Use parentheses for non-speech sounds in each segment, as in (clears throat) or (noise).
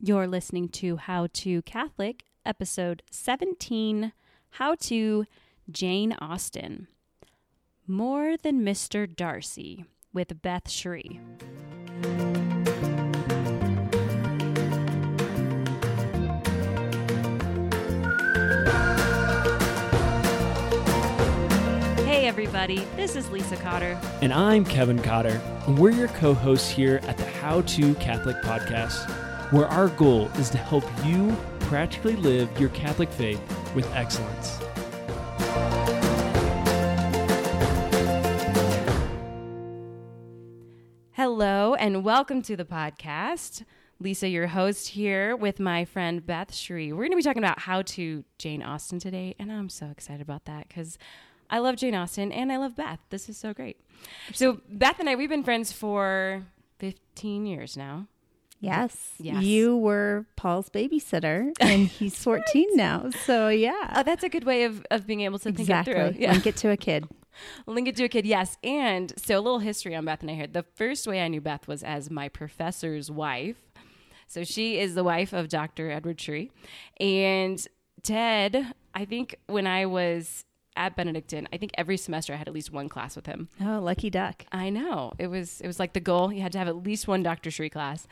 You're listening to How to Catholic, episode 17 How to Jane Austen. More Than Mr. Darcy with Beth Shree. Hey, everybody, this is Lisa Cotter. And I'm Kevin Cotter, and we're your co hosts here at the How to Catholic podcast, where our goal is to help you practically live your Catholic faith with excellence. Hello, and welcome to the podcast. Lisa, your host, here with my friend Beth Shree. We're going to be talking about how to Jane Austen today, and I'm so excited about that because I love Jane Austen and I love Beth. This is so great. So, Beth and I, we've been friends for 15 years now. Yes. Yes. You were Paul's babysitter and he's (laughs) 14 now. So, yeah. Oh, that's a good way of, of being able to think exactly. it through. Yeah. Link it to a kid. (laughs) Link it to a kid, yes. And so a little history on Beth and I here. The first way I knew Beth was as my professor's wife. So she is the wife of Dr. Edward Shree. And Ted, I think when I was at Benedictine, I think every semester I had at least one class with him. Oh, lucky duck. I know. It was it was like the goal. You had to have at least one Dr. Shree class.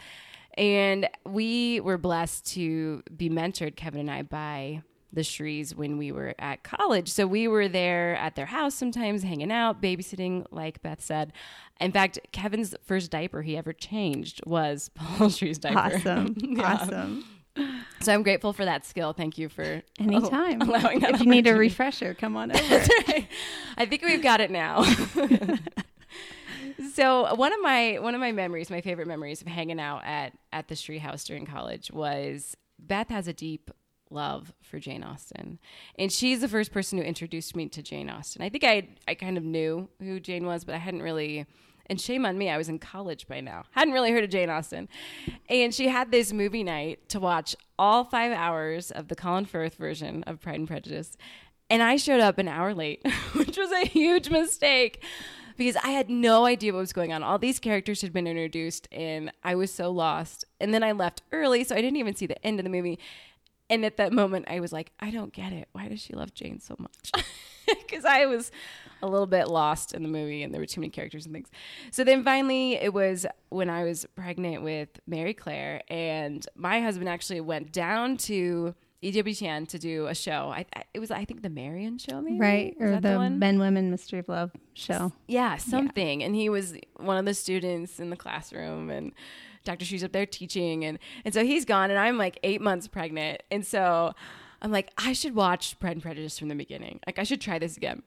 And we were blessed to be mentored, Kevin and I, by the Shrees when we were at college. So we were there at their house sometimes, hanging out, babysitting, like Beth said. In fact, Kevin's first diaper he ever changed was (laughs) Paul Shree's diaper. Awesome. (laughs) Yeah. Awesome. So I'm grateful for that skill. Thank you for (laughs) Anytime. allowing that if you need a refresher, come on over. Right. I think we've got it now. So one of my one of my memories, my favorite memories of hanging out at at the Shree House during college was Beth has a deep love for Jane Austen, and she's the first person who introduced me to Jane Austen. I think I I kind of knew who Jane was, but I hadn't really. And shame on me, I was in college by now. Hadn't really heard of Jane Austen. And she had this movie night to watch all five hours of the Colin Firth version of Pride and Prejudice. And I showed up an hour late, (laughs) which was a huge mistake because I had no idea what was going on. All these characters had been introduced and I was so lost. And then I left early, so I didn't even see the end of the movie. And at that moment, I was like, I don't get it. Why does she love Jane so much? (laughs) Because I was a little bit lost in the movie and there were too many characters and things. So then finally, it was when I was pregnant with Mary Claire, and my husband actually went down to EWTN to do a show. I, I it was I think the Marion show, maybe right. Was Or that the. Men, Women, Mystery of Love show. Yeah, something. And he was one of the students in the classroom and Dr. Shree's up there teaching and and so he's gone and I'm like 8 months pregnant. And so I'm like I should watch Pride and Prejudice from the beginning. Like I should try this again.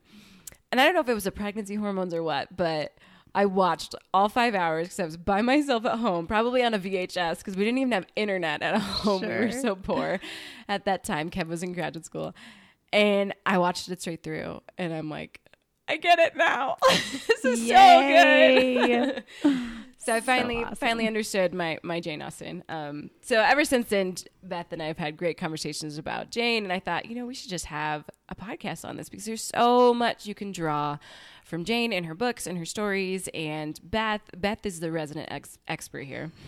And I don't know if it was the pregnancy hormones or what, but I watched all five hours because I was by myself at home, probably on a VHS because we didn't even have internet at (laughs) home. We were so (laughs) poor at that time. Kev was in graduate school. And I watched it straight through and I'm like, I get it now. (laughs) this is Yay. so good. so I finally awesome. finally understood my my Jane Austen. Um, so ever since then, Beth and I have had great conversations about Jane, and I thought, you know, we should just have a podcast on this because there's so much you can draw from Jane and her books and her stories. And Beth Beth is the resident ex- expert here. (laughs)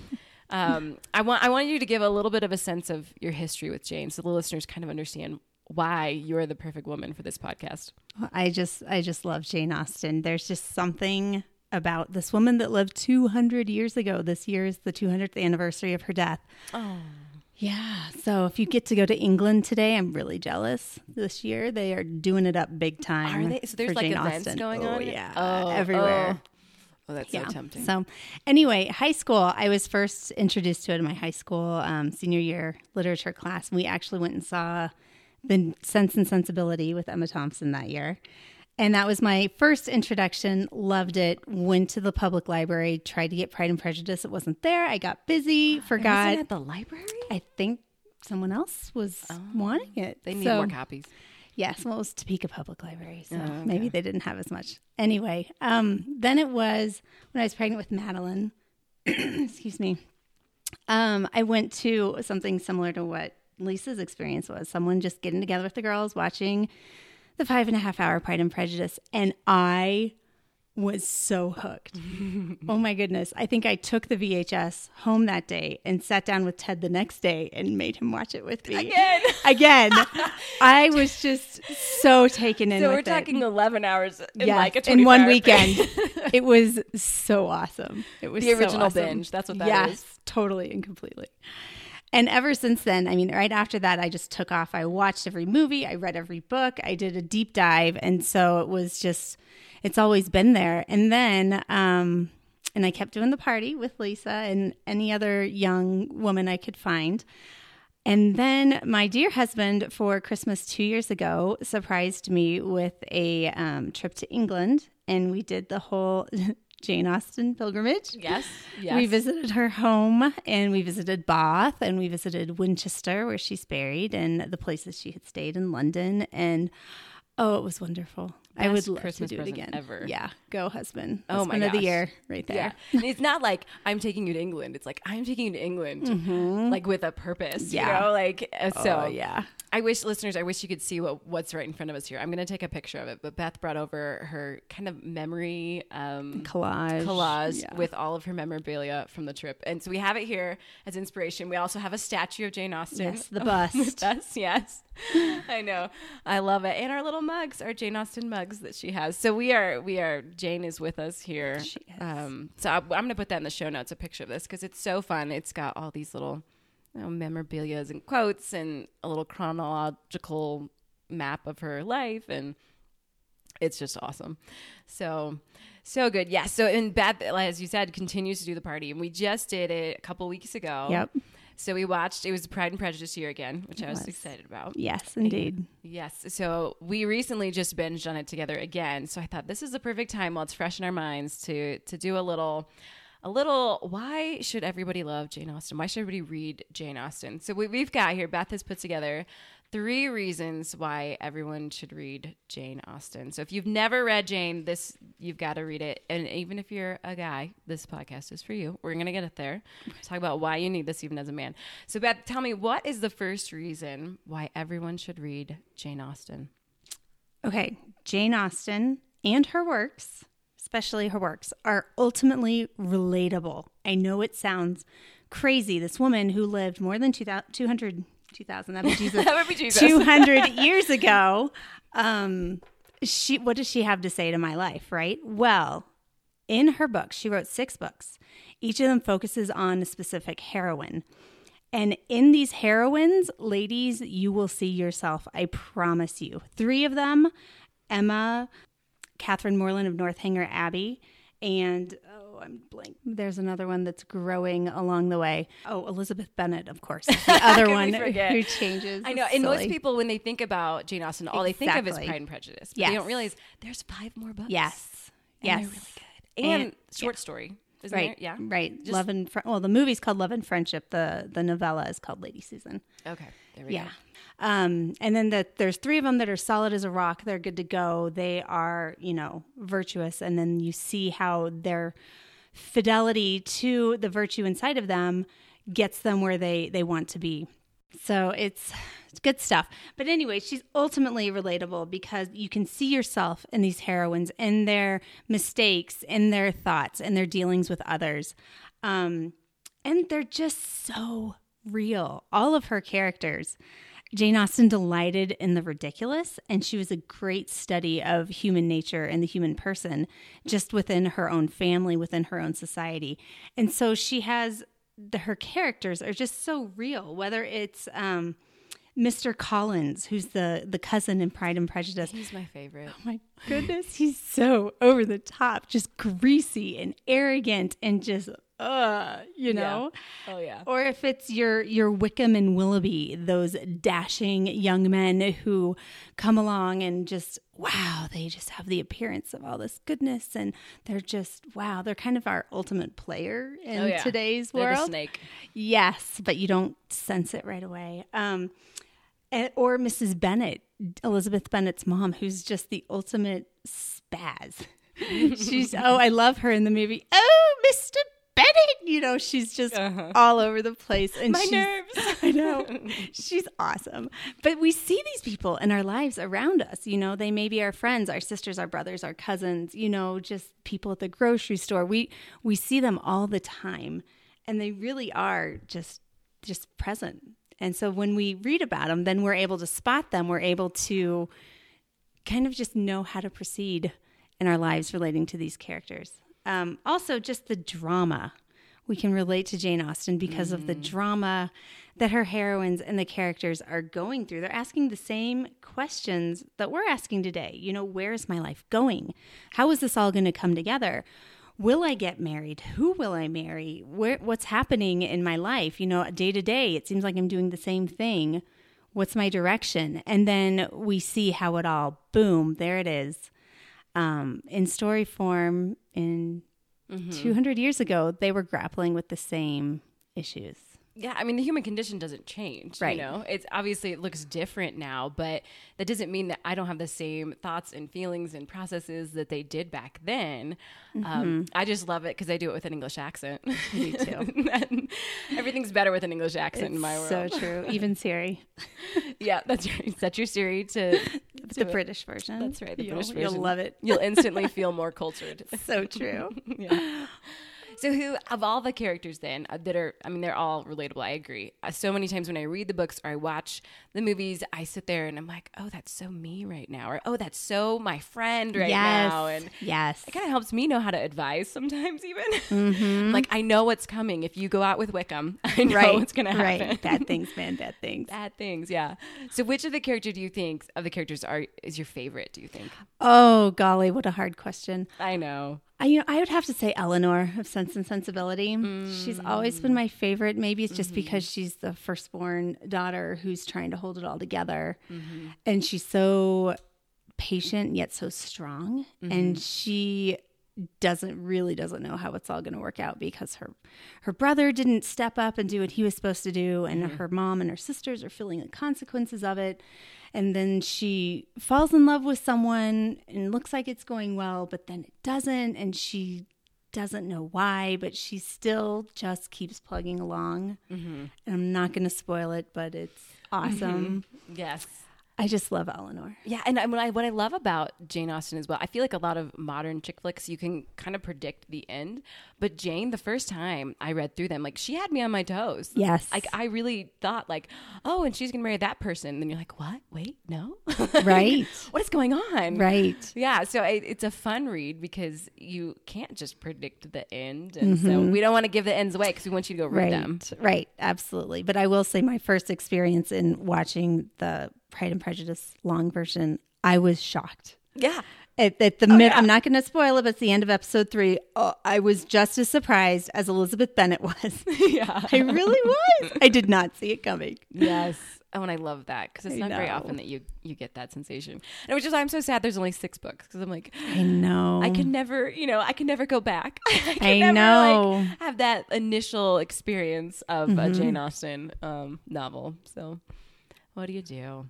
Um, I want I want you to give a little bit of a sense of your history with Jane, so the listeners kind of understand why you're the perfect woman for this podcast. I just I just love Jane Austen. There's just something about this woman that lived 200 years ago. This year is the 200th anniversary of her death. Oh. Yeah. So if you get to go to England today, I'm really jealous. This year they are doing it up big time. Are they? So there's like Jane events Austen. going oh, on? Yeah. Oh, everywhere. Oh, Oh, that's Yeah. so tempting. So, anyway, high school, I was first introduced to it in my high school um, senior year literature class. We actually went and saw The Sense and Sensibility with Emma Thompson that year. And that was my first introduction. Loved it. Went to the public library, tried to get Pride and Prejudice. It wasn't there. I got busy, It forgot. at the library? I think someone else was wanting it. They need So- more copies. Yes, well, it was Topeka Public Library, so Oh, okay. maybe they didn't have as much. Anyway, um, then it was when I was pregnant with Madeline. (clears throat) excuse me. Um, I went to something similar to what Lisa's experience was. Someone just getting together with the girls, watching the five and a half hour Pride and Prejudice, and I was so hooked. (laughs) oh my goodness. I think I took the VHS home that day and sat down with Ted the next day and made him watch it with me. Again. (laughs) Again. (laughs) I was just so taken in So we're it. talking 11 hours in Yes, like a in one weekend. it was so awesome. It was The so original awesome. binge. That's what that yes, is. totally and completely. And ever since then, I mean, right after that, I just took off. I watched every movie, I read every book, I did a deep dive, and so it was just, it's always been there. And then, um, and I kept doing the party with Lisa and any other young woman I could find. And then my dear husband, for Christmas two years ago, surprised me with a um, trip to England, and we did the whole (laughs) Jane Austen pilgrimage. Yes. (laughs) Yes. We visited her home, and we visited Bath, and we visited Winchester, where she's buried, and the places she had stayed in London. And oh, it was wonderful. I would love Christmas to do it again. ever. Yeah, go husband. Oh my husband of the year, right there. Yeah. It's not like I'm taking you to England. It's like I'm taking you to England, like with a purpose. Mm-hmm. Yeah. You know, like uh, so. Oh, yeah. I wish listeners, I wish you could see what, what's right in front of us here. I'm going to take a picture of it, but Beth brought over her kind of memory um, Collage. collage Yeah. with all of her memorabilia from the trip, and so we have it here as inspiration. We also have a statue of Jane Austen. Yes, the (laughs) with bust. us, yes, (laughs) I know, I love it, and our little mugs, our Jane Austen mugs that she has. So we are, we are. Jane is with us here. Um, so I, I'm going to put that in the show notes, a picture of this because it's so fun. It's got all these little you know, memorabilias and quotes and a little chronological map of her life and it's just awesome so so good yeah so and beth as you said continues to do the party and we just did it a couple weeks ago Yep. So we watched it was pride and prejudice year again which i was was. excited about Yes, indeed. Yes. So we recently just binged on it together again. So I thought this is the perfect time while it's fresh in our minds to to do a little a little why should everybody love Jane Austen? Why should everybody read Jane Austen? So what we've got here, Beth has put together three reasons why everyone should read Jane Austen. So if you've never read Jane, this you've got to read it. And even if you're a guy, this podcast is for you. We're gonna get it there. Talk about why you need this even as a man. So Beth, tell me what is the first reason why everyone should read Jane Austen? Okay, Jane Austen and her works, especially her works, are ultimately relatable. I know it sounds crazy. This woman who lived more than 200, 2000, that would be (laughs) Jesus, That would be Jesus. 200 (laughs) years ago. Um, she, what does she have to say to my life, right? Well, in her book she wrote six books. Each of them focuses on a specific heroine. And in these heroines, ladies, you will see yourself. I promise you. Three of them Emma, Catherine Morland of Northanger Abbey, and I'm blank. There's another one that's growing along the way. Oh, Elizabeth Bennet, of course, (laughs) the other one who changes. I know, and most people, when they think about Jane Austen, all they think of is Pride and Prejudice. But Yes. They don't realize there's five more books. yes, and yes, they're really good. And, And- short story, isn't right, there? Yeah, right. Just- Love and Fr- well, the movie's called Love and Friendship. The the novella is called Lady Susan. Okay, there we Yeah. go. Um, and then that there's three of them that are solid as a rock. They're good to go. They are, you know, virtuous. And then you see how their fidelity to the virtue inside of them gets them where they they want to be. So it's it's good stuff. But anyway, she's ultimately relatable because you can see yourself in these heroines in their mistakes in their thoughts in their dealings with others. Um, and they're just so real. All of her characters. Jane Austen delighted in the ridiculous, and she was a great study of human nature and the human person just within her own family, within her own society. And so she has the, her characters are just so real, whether it's um, Mr. Collins, who's the, the cousin in Pride and Prejudice. He's my favorite. Oh my goodness, he's so over the top, just greasy and arrogant and just uh, you know. Oh yeah. Or if it's your your Wickham and Willoughby, those dashing young men who come along and just wow, they just have the appearance of all this goodness and they're just wow, they're kind of our ultimate player in Oh, yeah. today's They're the world. snake. Yes, but you don't sense it right away. Um, or Mrs. Bennet, Elizabeth Bennet's mom, who's just the ultimate spaz. (laughs) She's oh, I love her in the movie. Oh, Mr. Bennet, (laughs) you know, she's just all over the place. And Uh-huh. My nerves. (laughs) I know. (laughs) She's awesome. But we see these people in our lives around us. You know, they may be our friends, our sisters, our brothers, our cousins, you know, just people at the grocery store. We we see them all the time. And they really are just just present. And so when we read about them, then we're able to spot them. We're able to kind of just know how to proceed in our lives relating to these characters. Um, also, just the drama. We can relate to Jane Austen because of the drama that her heroines and the characters are going through. They're asking the same questions that we're asking today. You know, where is my life going? How is this all going to come together? Will I get married? Who will I marry? Where what's happening in my life? You know, day to day, it seems like I'm doing the same thing. What's my direction? And then we see how it all boom, there it is. Um, in story form in 200 years ago, they were grappling with the same issues. Yeah, I mean the human condition doesn't change. Right. You know, it's obviously it looks different now, but that doesn't mean that I don't have the same thoughts and feelings and processes that they did back then. Um, I just love it because I do it with an English accent. Me too. (laughs) Everything's better with an English accent in my world. So true. (laughs) Even Siri, yeah, that's right. Set your Siri to. (laughs) the British version. That's right, the you'll, British version. You'll love it. (laughs) You'll instantly feel more cultured. So true. (laughs) yeah. So, who of all the characters then uh, that are, I mean, they're all relatable. I agree. Uh, so many times when I read the books or I watch the movies, I sit there and I'm like, oh, that's so me right now, or oh, that's so my friend right yes. now, and yes. it kind of helps me know how to advise sometimes. (laughs) Even Mm-hmm. like I know what's coming. If you go out with Wickham, (laughs) I know right. what's going to happen. Right. Bad (laughs) things, man. Bad things. Bad things, yeah. So, which of the character do you think of the characters are is your favorite? Do you think? Oh, golly. What a hard question. I know. I, you know, I would have to say Elinor of Sense and Sensibility. She's always been my favorite. Maybe it's just because she's the firstborn daughter who's trying to hold it all together. And she's so patient yet so strong. And mm-hmm. she doesn't really doesn't know how it's all going to work out because her her brother didn't step up and do what he was supposed to do and mm-hmm. her mom and her sisters are feeling the consequences of it. And then she falls in love with someone and looks like it's going well but then it doesn't and she doesn't know why but she still just keeps plugging along. Mm-hmm. And i'm not going to spoil it but it's mm-hmm. awesome. Yes. I just love elinor Yeah, and I, what I what I love about Jane Austen as well, I feel like a lot of modern chick flicks you can kind of predict the end, but Jane, the first time I read through them, like she had me on my toes. Yes. like I really thought like, oh, and she's gonna marry that person, and then you're like, what? Wait, no, (laughs) Right. what is going on? right Yeah, so it, it's a fun read because you can't just predict the end, and so mm-hmm. we don't want to give the ends away because we want you to go read right them. right absolutely but i will say my first experience in watching the pride and prejudice long version i was shocked Yeah, at, at the mid yeah. i'm not going to spoil it but it's the end of episode three oh, i was just as surprised as elizabeth bennet was (laughs) yeah, i really was i did not see it coming Yes. Oh, and I love that because it's I not very often that you you get that sensation, and which is why I'm so sad. There's only six books because I'm like, i know I can never, you know, I can never go back. (laughs) I, can I never, know. Like, have that initial experience of a Jane Austen um, novel. So, what do you do?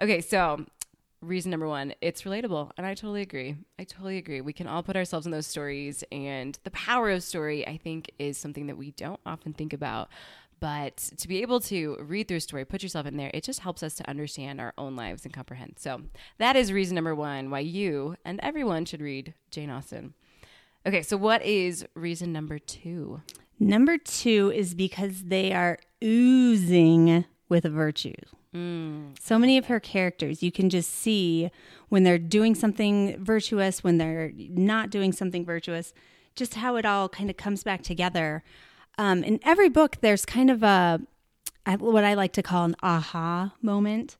Okay, so reason number one, it's relatable, and I totally agree. I totally agree. We can all put ourselves in those stories, and the power of story, I think, is something that we don't often think about. But to be able to read through a story, put yourself in there, it just helps us to understand our own lives and comprehend. So that is reason number one why you and everyone should read Jane Austen. Okay, so what is reason number two? number two is because they are oozing with virtue So many of her characters, you can just see when they're doing something virtuous, when they're not doing something virtuous, just how it all kind of comes back together. Um, in every book, there's kind of a what I like to call an aha moment,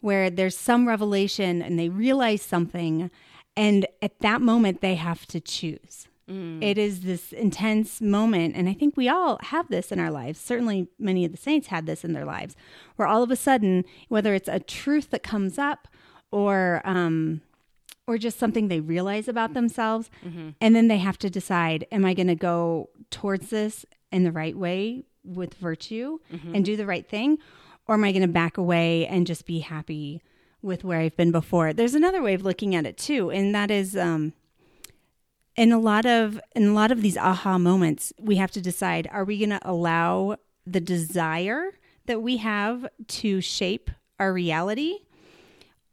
where there's some revelation and they realize something, and at that moment they have to choose. It is this intense moment, and I think we all have this in our lives. Certainly, many of the saints had this in their lives, where all of a sudden, whether it's a truth that comes up or um, or just something they realize about themselves, and then they have to decide: Am I going to go towards this in the right way with virtue and do the right thing, or am I going to back away and just be happy with where I've been before? There's another way of looking at it too, and that is. Um, in a lot of in a lot of these aha moments, we have to decide: Are we going to allow the desire that we have to shape our reality,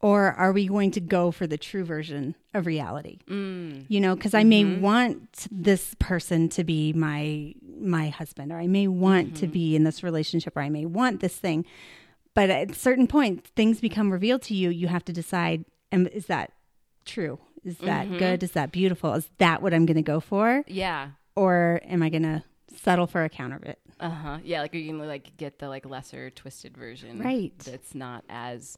or are we going to go for the true version of reality? Mm. You know, because I may want this person to be my my husband, or I may want to be in this relationship, or I may want this thing. But at a certain point, things become revealed to you. You have to decide: am, Is that true? Is that good? Is that beautiful? Is that what I'm going to go for, Yeah. or am I going to settle for a counterfeit? Uh huh. Yeah, like you can like get the like lesser twisted version, Right. That's not as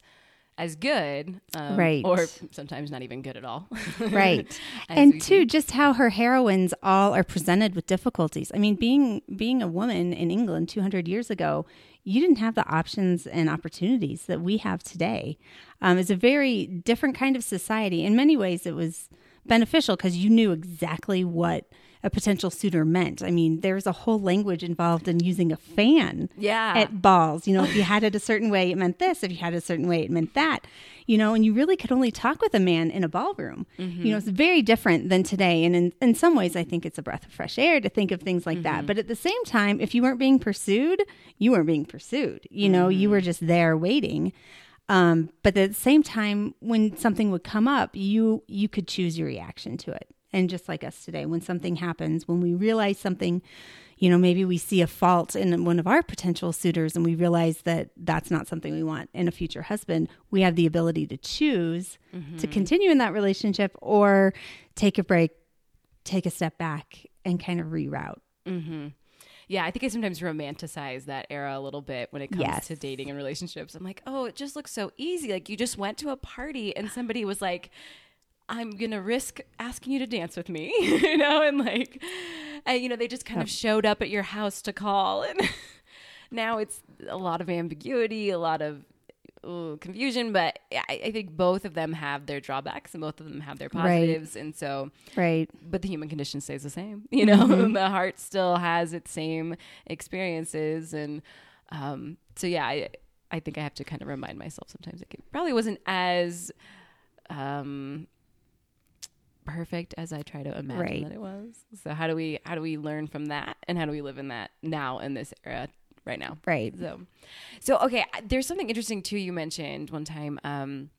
as good, um, Right. Or sometimes not even good at all, (laughs) right and two just how her heroines all are presented with difficulties i mean being being a woman in england 200 years ago you didn't have the options and opportunities that we have today. Um, it's a very different kind of society. In many ways it was beneficial because you knew exactly what a potential suitor meant i mean there's a whole language involved in using a fan Yeah. at balls. You know, if you had it a certain way, it meant this. If you had it a certain way, it meant that. You know, and you really could only talk with a man in a ballroom. Mm-hmm. You know, it's very different than today. And in, in some ways, I think it's a breath of fresh air to think of things like that. Mm-hmm. But at the same time, if you weren't being pursued, you weren't being pursued. You know, you were mm-hmm. just there waiting. Um, but at the same time, when something would come up, you you could choose your reaction to it. And just like us today, when something happens, when we realize something, you know, maybe we see a fault in one of our potential suitors and we realize that that's not something we want in a future husband, we have the ability to choose to mm-hmm. continue in that relationship or take a break, take a step back, and kind of reroute. Mm-hmm. Yeah, I think I sometimes romanticize that era a little bit when it comes Yes. to dating and relationships. I'm like, oh, it just looks so easy. Like you just went to a party and somebody was like, I'm gonna risk asking you to dance with me, (laughs) you know, and like, and, you know, they just kind of showed up at your house to call, and (laughs) now it's a lot of ambiguity, a lot of ooh, confusion. But I, I think both of them have their drawbacks and both of them have their Right. positives, and so Right. but the human condition stays the same. (laughs) You know, the heart still has its same experiences, and um, so yeah, I I think I have to kind of remind myself sometimes it probably wasn't as um, perfect as I try to imagine Right. that it was. So how do we how do we learn from that, and how do we live in that now in this era right now? Right. So, so okay, there's something interesting too. You mentioned one time um,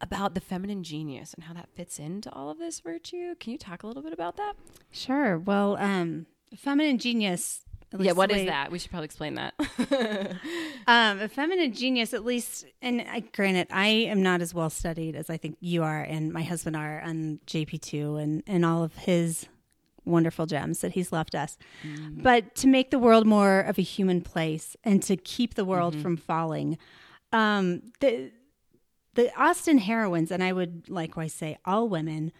about the feminine genius and how that fits into all of this virtue. Can you talk a little bit about that? Sure. Well, um, feminine genius. Yeah, what is that? We should probably explain that. (laughs) Um, a feminine genius, at least, and I, granted, I am not as well studied as I think you are and my husband are on JP2 and, and all of his wonderful gems that he's left us. But to make the world more of a human place and to keep the world from falling, um, the, the Austen heroines, and I would likewise say all women,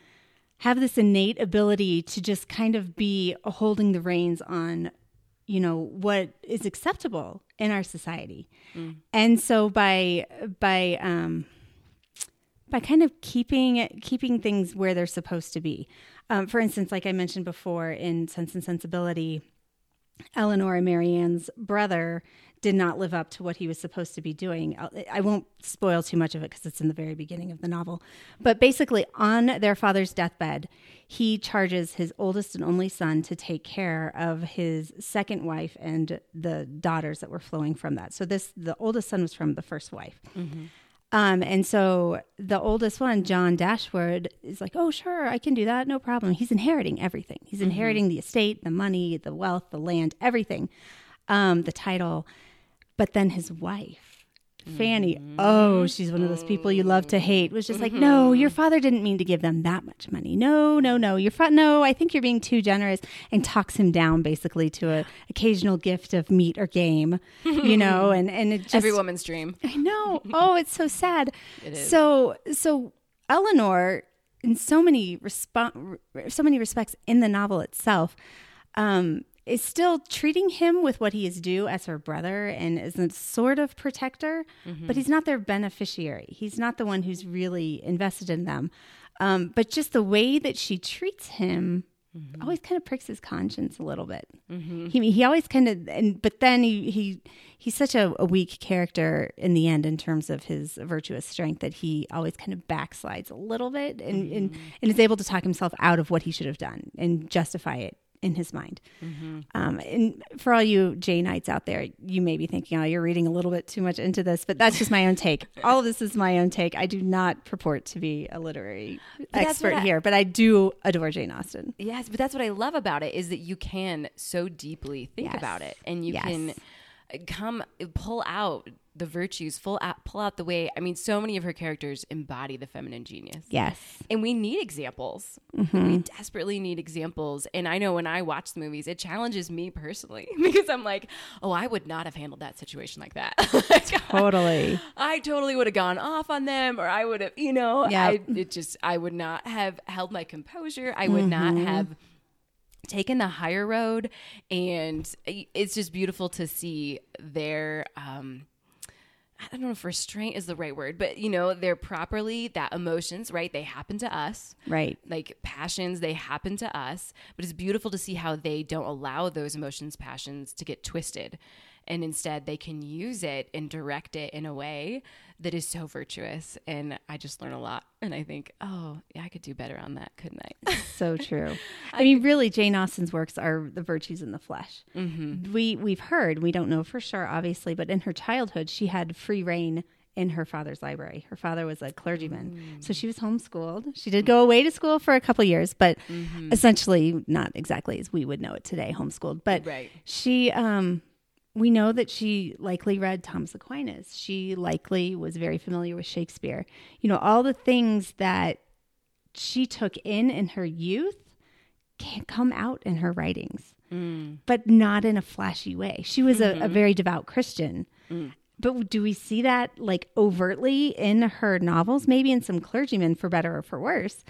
have this innate ability to just kind of be holding the reins on you know what is acceptable in our society. And so by by um by kind of keeping keeping things where they're supposed to be. Um, for instance like i mentioned before in sense and sensibility Elinor and Marianne's brother did not live up to what he was supposed to be doing. I won't spoil too much of it because it's in the very beginning of the novel. But basically, on their father's deathbed, he charges his oldest and only son to take care of his second wife and the daughters that were flowing from that. So this, the oldest son was from the first wife. Um, and so the oldest one, John Dashwood, is like, oh, sure, I can do that. No problem. He's inheriting everything. He's inheriting the estate, the money, the wealth, the land, everything, um, the title. But then his wife, Fanny, oh, she's one of those people you love to hate, was just like, no, your father didn't mean to give them that much money. No, no, no. Your fa- no, I think you're being too generous and talks him down basically to a occasional gift of meat or game, you know, (laughs) and, and it just, Every woman's dream. I know. Oh, it's so sad. (laughs) It is. So so Elinor, in so many respo- so many respects in the novel itself, um, is still treating him with what he is due as her brother and as a sort of protector, but mm-hmm. he's not their beneficiary. He's not the one who's really invested in them. Um, but just the way that she treats him mm-hmm. always kind of pricks his conscience a little bit. Mm-hmm. He he always kind of and but then he he he's such a, a weak character in the end in terms of his virtuous strength that he always kind of backslides a little bit and and, and is able to talk himself out of what he should have done and justify it in his mind. Um, and for all you Janeites out there, you may be thinking, oh, you're reading a little bit too much into this, but that's just my own take. (laughs) All of this is my own take. I do not purport to be a literary that's expert I- here, but I do adore Jane Austen. Yes, but that's what I love about it is that you can so deeply think Yes. about it, and you Yes. can come pull out the virtues, full out, pull out the way. I mean, so many of her characters embody the feminine genius. Yes. And we need examples. Mm-hmm. We desperately need examples. And I know when I watch the movies, it challenges me personally (laughs) because I'm like, oh, I would not have handled that situation like that. (laughs) Like, Totally. I totally would have gone off on them, or I would have, you know, Yeah. I it just I would not have held my composure. I would not Mm-hmm. have taken the higher road, and it's just beautiful to see their. um I don't know if restraint is the right word, but you know, they're properly that emotions, right? They happen to us Right. like passions they happen to us but it's beautiful to see how they don't allow those emotions passions to get twisted and instead they can use it and direct it in a way that is so virtuous and i just learn a lot and i think oh yeah i could do better on that couldn't i (laughs) So true. (laughs) I mean, really, Jane Austen's works are the virtues in the flesh. Mm-hmm. We we've heard, we don't know for sure, obviously, but in her childhood, she had free reign in her father's library. Her father was a clergyman, mm. so she was homeschooled. She did go away to school for a couple years, but mm-hmm. essentially not exactly as we would know it today, homeschooled. But Right. she, um, we know that she likely read Thomas Aquinas. She likely was very familiar with Shakespeare. You know, all the things that she took in in her youth can't come out in her writings, mm. but not in a flashy way. She was a, a mm-hmm. very devout Christian. Mm. But do we see that like overtly in her novels? Maybe in some clergymen, for better or for worse,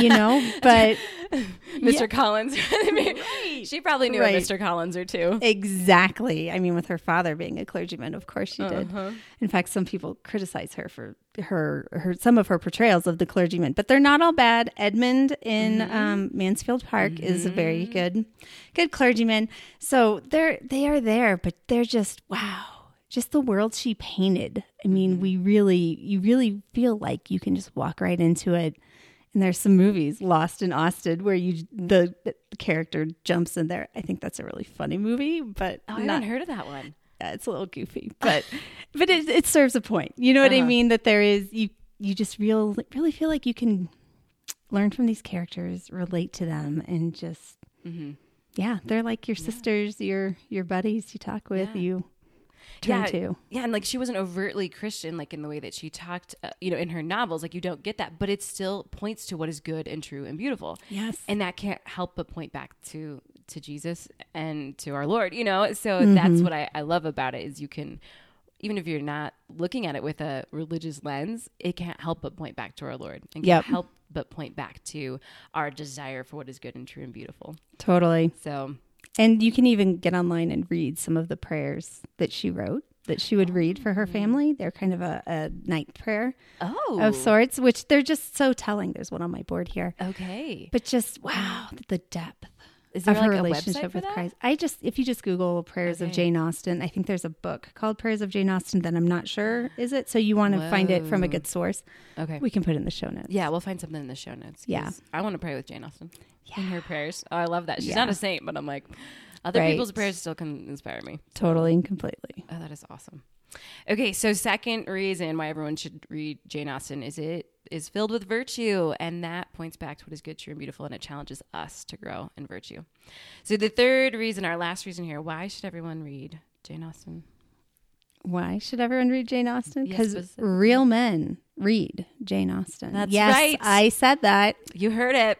you know. (laughs) But (laughs) mr collins (laughs) she probably knew Right. a mr collins or two exactly, I mean, with her father being a clergyman, of course she did. Uh-huh. In fact, some people criticize her for her her some of her portrayals of the clergyman, but they're not all bad. Edmund in Mm-hmm. um, Mansfield Park is a very good good clergyman. So they're they are there, but they're just wow. Just the world she painted. I mean, Mm-hmm. we really you really feel like you can just walk right into it. And there's some movies, Lost in Austen, where you the, the character jumps in there. I think that's a really funny movie, but oh, i not haven't heard of that one yeah, it's a little goofy, but (laughs) but it, it serves a point. You know what I Uh-huh. mean? That there is you you just real really feel like you can learn from these characters, relate to them, and just Mm-hmm. yeah, they're like your sisters, your your buddies you talk with, Yeah. you turn yeah, to. Yeah, and like she wasn't overtly Christian, like in the way that she talked, uh, you know, in her novels. Like you don't get that, but it still points to what is good and true and beautiful. Yes. and that can't help but point back to to Jesus and to our Lord. You know, so Mm-hmm. that's what I, I love about it is you can. Even if you're not looking at it with a religious lens, it can't help but point back to our Lord and can't help but point back to our desire for what is good and true and beautiful. Totally. So, And you can even get online and read some of the prayers that she wrote that she would read for her oh. family. They're kind of a, a night prayer oh, of sorts, which they're just so telling. There's one on my board here. okay. But just wow, the depth Is there of her like a relationship website with? Christ. I just if you just Google prayers of Jane Austen, I think there's a book called Prayers of Jane Austen that I'm not sure is it. So you want to find it from a good source. Okay. We can put it in the show notes. Yeah, we'll find something in the show notes. Yeah. I want to pray with Jane Austen in her prayers. Oh, I love that. She's Yeah. not a saint, but I'm like, other Right. people's prayers still can inspire me. Totally and completely. Oh, that is awesome. Okay, so second reason why everyone should read Jane Austen is it is filled with virtue, and that points back to what is good, true, and beautiful, and it challenges us to grow in virtue. So the third reason, our last reason here, why should everyone read Jane Austen? Why should everyone read Jane Austen? Because specific- real men read Jane Austen. That's yes, right. I said that. You heard it.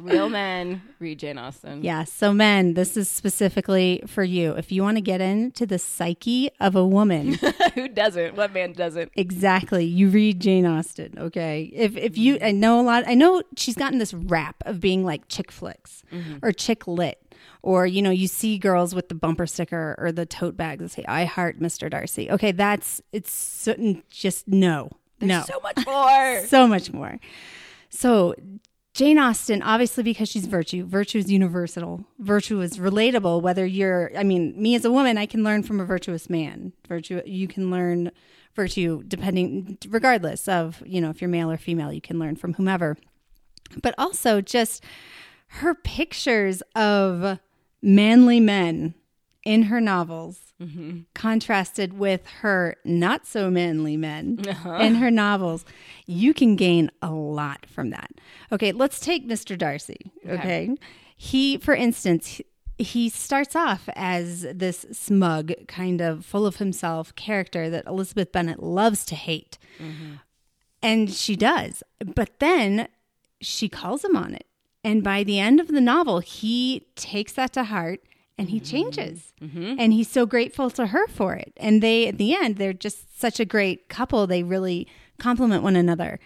Real men read Jane Austen. Yeah. So, men, this is specifically for you. If you want to get into the psyche of a woman, (laughs) Who doesn't? What man doesn't? Exactly. You read Jane Austen, okay? If if you I know a lot I know she's gotten this rap of being like chick flicks mm-hmm. or chick lit. Or, you know, you see girls with the bumper sticker or the tote bag that say, I heart Mr. Darcy. Okay, that's it's so, just no. no. So much more. (laughs) so much more. So Jane Austen, obviously, because she's virtue, virtue is universal. Virtue is relatable. Whether you're, I mean, me as a woman, I can learn from a virtuous man. Virtue, you can learn virtue depending, regardless of, you know, if you're male or female, you can learn from whomever. But also just her pictures of manly men in her novels mm-hmm. contrasted with her not so manly men uh-huh. in her novels, you can gain a lot from that. Okay, let's take Mr. Darcy. Okay. He, for instance, he starts off as this smug, kind of full of himself character that Elizabeth Bennet loves to hate. Mm-hmm. And she does. But then she calls him on it. And by the end of the novel, he takes that to heart and he changes. Mm-hmm. Mm-hmm. And he's so grateful to her for it. And they, at the end, they're just such a great couple. They really complement one another.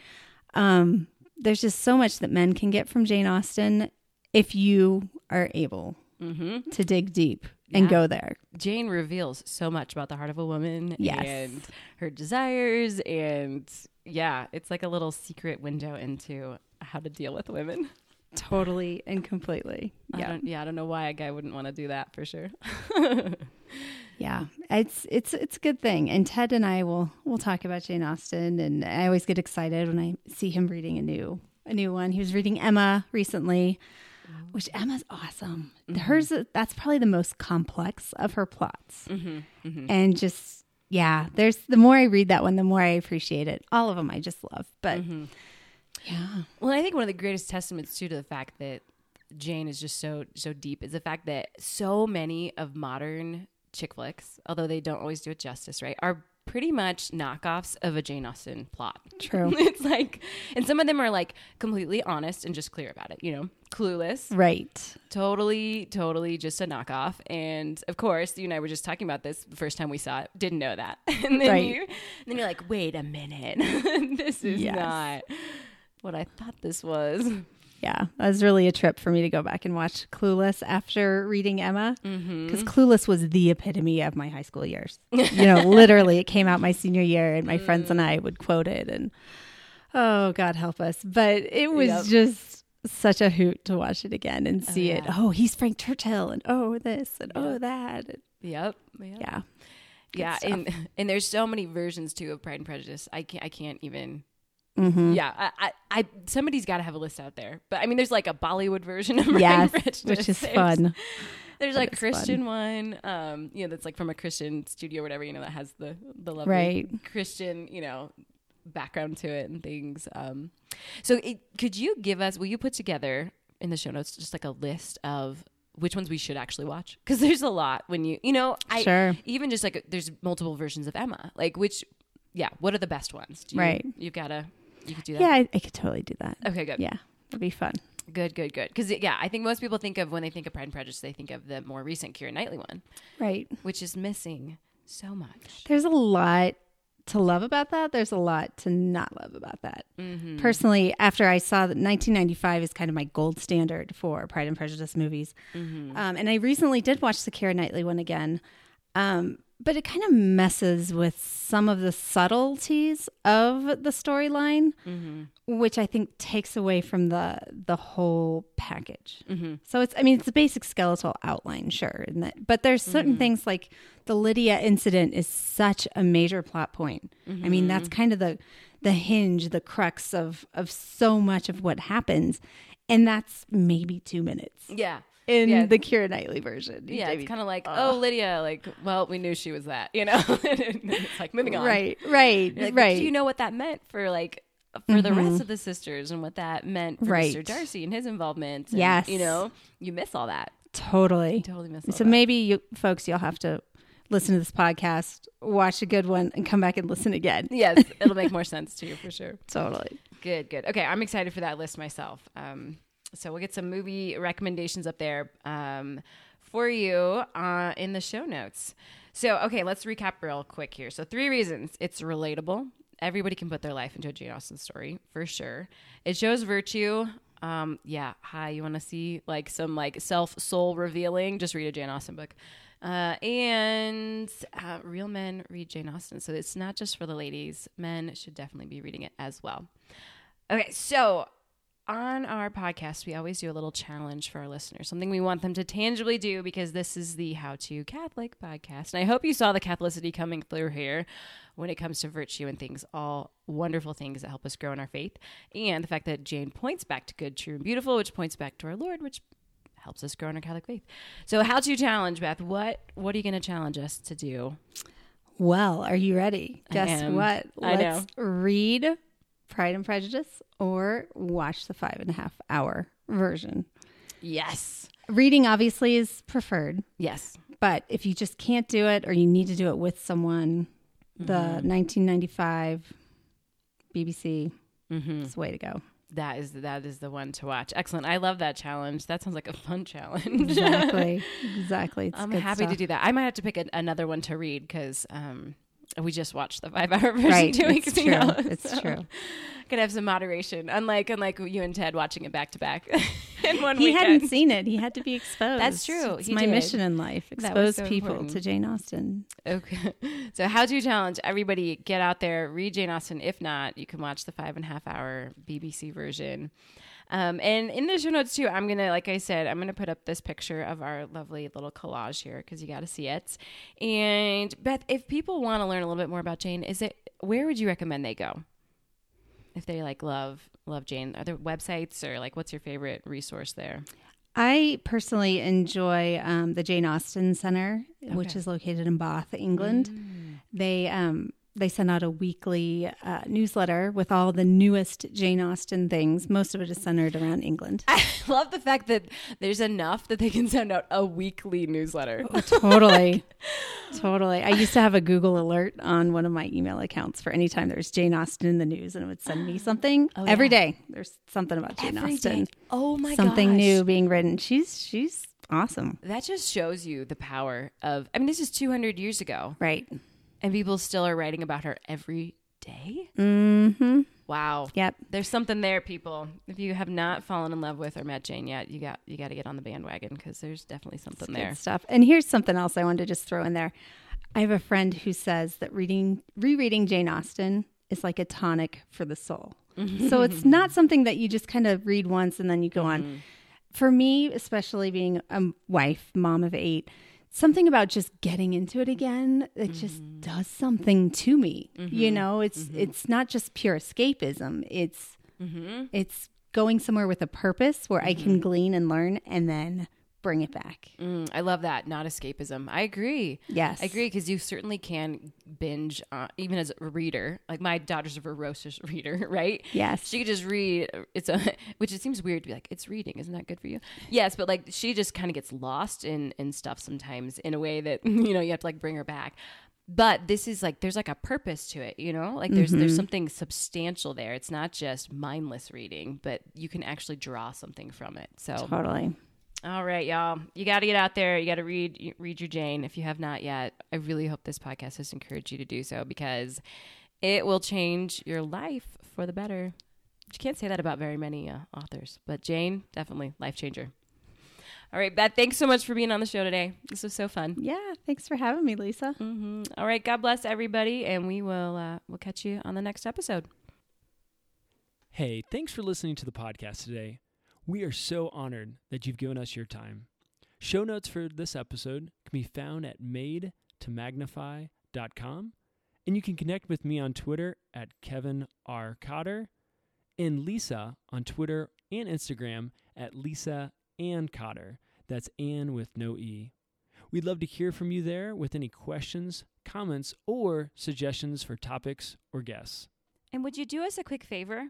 Um, there's just so much that men can get from Jane Austen if you are able mm-hmm. to dig deep and Yeah. go there. Jane reveals so much about the heart of a woman Yes. and her desires and yeah, it's like a little secret window into how to deal with women. Totally and completely. I Yeah. don't, yeah, I don't know why a guy wouldn't want to do that for sure. (laughs) Yeah, it's it's it's a good thing. And Ted and I will we'll talk about Jane Austen, and I always get excited when I see him reading a new a new one. He was reading Emma recently, mm-hmm. which Emma's awesome. Mm-hmm. Hers that's probably the most complex of her plots, mm-hmm, and just yeah, there's the more I read that one, the more I appreciate it. All of them I just love, but yeah, Well, I think one of the greatest testaments too to the fact that Jane is just so so deep is the fact that so many of modern chick flicks, although they don't always do it justice, right, are pretty much knockoffs of a Jane Austen plot. True. (laughs) it's like, and some of them are like completely honest and just clear about it. You know, Clueless, right. totally, totally just a knockoff. And of course, you and I were just talking about this the first time we saw it. Didn't know that, (laughs) and then Right. you, and then you're like, wait a minute, (laughs) this is Yes. not what I thought this was. (laughs) Yeah, that was really a trip for me to go back and watch Clueless after reading Emma mm-hmm. because Clueless was the epitome of my high school years. (laughs) You know, literally, it came out my senior year, and my friends and mm. I would quote it, and oh, God help us, but it was Yep. just such a hoot to watch it again and oh, see it. yeah. Oh, he's Frank Churchill, and oh, this, and oh, that. And Yep. yep. yeah, yeah, stuff. and and there's so many versions too of Pride and Prejudice. I can't I can't even. Mm-hmm. Yeah, I, I, I somebody's got to have a list out there. But I mean, there's like a Bollywood version of (laughs) yes, which is There's- fun. There's like is Christian one, um, you know, that's like from a Christian studio or whatever, you know, that has the the lovely Right. Christian, you know, background to it and things. Um, so it, could you give us? Will you put together in the show notes just like a list of which ones we should actually watch? Because there's a lot when you, you know, I Sure. even just like there's multiple versions of Emma. Like which, yeah, what are the best ones? Do you, Right. You've got to, you could do that. Yeah, I, I could totally do that. Okay, good. Yeah, it'd be fun. Good, good, good. Because yeah, I think most people think of when they think of Pride and Prejudice, they think of the more recent Keira Knightley one, Right. which is missing so much. There's a lot to love about that. There's a lot to not love about that. Personally, after I saw that 1995 is kind of my gold standard for Pride and Prejudice movies, um, and I recently did watch the Keira Knightley one again, um, but it kind of messes with some of the subtleties of the storyline, mm-hmm. which I think takes away from the the whole package. Mm-hmm. So it's, I mean, it's a basic skeletal outline, sure, that, but there's certain mm-hmm. things like the Lydia incident is such a major plot point. I mean, that's kind of the the hinge, the crux of of so much of what happens, and that's maybe two minutes Yeah. In Yeah. the Keira Knightley version. Yeah, it's kind of like, oh, Lydia, like, well, we knew she was that, you know? (laughs) it's like, moving on. right, right, like, right. Do you know what that meant for, like, for the rest of the sisters and what that meant for Right. Mr. Darcy and his involvement? And, Yes. You know, you miss all that. totally. You totally miss all So that. maybe you folks, you'll have to listen to this podcast, watch a good one, and come back and listen again. (laughs) yes, it'll make more sense to you for sure. (laughs) Totally. Good, good. Okay, I'm excited for that list myself. Um, so we'll get some movie recommendations up there um, for you uh, in the show notes. So, okay, let's recap real quick here. So, three reasons it's relatable. Everybody can put their life into a Jane Austen story for sure. It shows virtue. Um, yeah, hi. You want to see like some like self soul revealing? Just read a Jane Austen book. Uh, and uh, real men read Jane Austen, so it's not just for the ladies. Men should definitely be reading it as well. Okay, so on our podcast, we always do a little challenge for our listeners, something we want them to tangibly do because this is the How to Catholic podcast. And I hope you saw the Catholicity coming through here when it comes to virtue and things, all wonderful things that help us grow in our faith. And the fact that Jane points back to good, true, and beautiful, which points back to our Lord, which helps us grow in our Catholic faith. So, how to challenge, Beth? What what are you going to challenge us to do? Well, are you ready? Guess what? I Let's read Pride and Prejudice or watch the five and a half hour version. Yes, Reading obviously is preferred, yes, but if you just can't do it or you need to do it with someone, the Mm-hmm. 1995 BBC mm-hmm. is the way to go. that is that is the one to watch. Excellent. I love that challenge. That sounds like a fun challenge. Exactly. (laughs) exactly. It's I'm happy to do that. I might have to pick a, another one to read because um, we just watched the five hour (laughs) version Right. two It's weeks true. ago. It's so true. (laughs) Could have some moderation, unlike unlike you and Ted watching it back to back (laughs) in one He weekend. hadn't seen it. He had to be exposed. That's true. It's He my did. mission in life. Expose so people important. to Jane Austen. Okay. So, how to challenge everybody? Get out there, read Jane Austen. If not, you can watch the five and a half hour BBC version. Um, and in the show notes too, I'm gonna, like I said, I'm gonna put up this picture of our lovely little collage here because you got to see it. And Beth, if people want to learn a little bit more about Jane, is it where would you recommend they go? If they like love love Jane, are there websites or like what's your favorite resource there? I personally enjoy um, the Jane Austen Center, which is located in Bath, England. They um, they send out a weekly uh, newsletter with all the newest Jane Austen things. Most of it is centered around England. (laughs) I love the fact that there's enough that they can send out a weekly newsletter. totally, (laughs) totally. I used to have a Google alert on one of my email accounts for any time there's Jane Austen in the news, and it would send me (gasps) something Oh, every yeah. day. There's something about Jane Every Austen, day. Oh my god. something gosh. new being written. She's she's awesome, That just shows you the power of. I mean, this is 200 years ago, right? And people still are writing about her every day. Mm-hmm. Wow. Yep. There's something there, people. If you have not fallen in love with or met Jane yet, you got you got to get on the bandwagon because there's definitely something Good there. stuff. And here's something else I wanted to just throw in there. I have a friend who says that reading rereading Jane Austen is like a tonic for the soul. so it's not something that you just kind of read once and then you go on. For me, especially being a wife, mom of eight, something about just getting into it again it just mm-hmm. does something to me. You mm-hmm. know, it's mm-hmm. it's not just pure escapism. It's it's going somewhere with a purpose where I can glean and learn and then bring it back. Mm, I love that. Not escapism. I agree. Yes. I agree because you certainly can binge, uh, even as a reader. Like my daughter's a voracious (laughs) reader, right? Yes. She could just read. It's a, (laughs) which it seems weird to be like, it's reading. Isn't that good for you? Yes, but like she just kind of gets lost in in stuff sometimes in a way that (laughs) you know you have to like bring her back. But this is like there's like a purpose to it, you know? Like there's there's something substantial there. It's not just mindless reading, but you can actually draw something from it. So Totally. All right, y'all. You got to get out there. You got to read read your Jane if you have not yet. I really hope this podcast has encouraged you to do so because it will change your life for the better. You can't say that about very many uh, authors, but Jane definitely life changer. All right, Beth. Thanks so much for being on the show today. This was so fun. Yeah. Thanks for having me, Lisa. hmm All right, God bless everybody, and we will uh, we'll catch you on the next episode. Hey, thanks for listening to the podcast today. We are so honored that you've given us your time. Show notes for this episode can be found at madetomagnify.com, and you can connect with me on Twitter at Kevin R. Cotter and Lisa on Twitter and Instagram at Lisa Ann Cotter. That's Ann with no E. We'd love to hear from you there with any questions, comments, or suggestions for topics or guests. And would you do us a quick favor?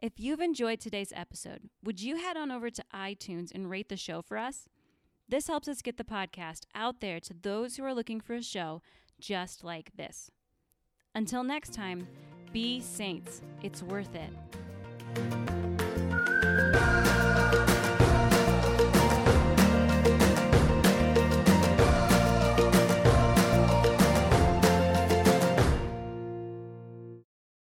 If you've enjoyed today's episode, would you head on over to iTunes and rate the show for us? This helps us get the podcast out there to those who are looking for a show just like this. Until next time, be saints. It's worth it.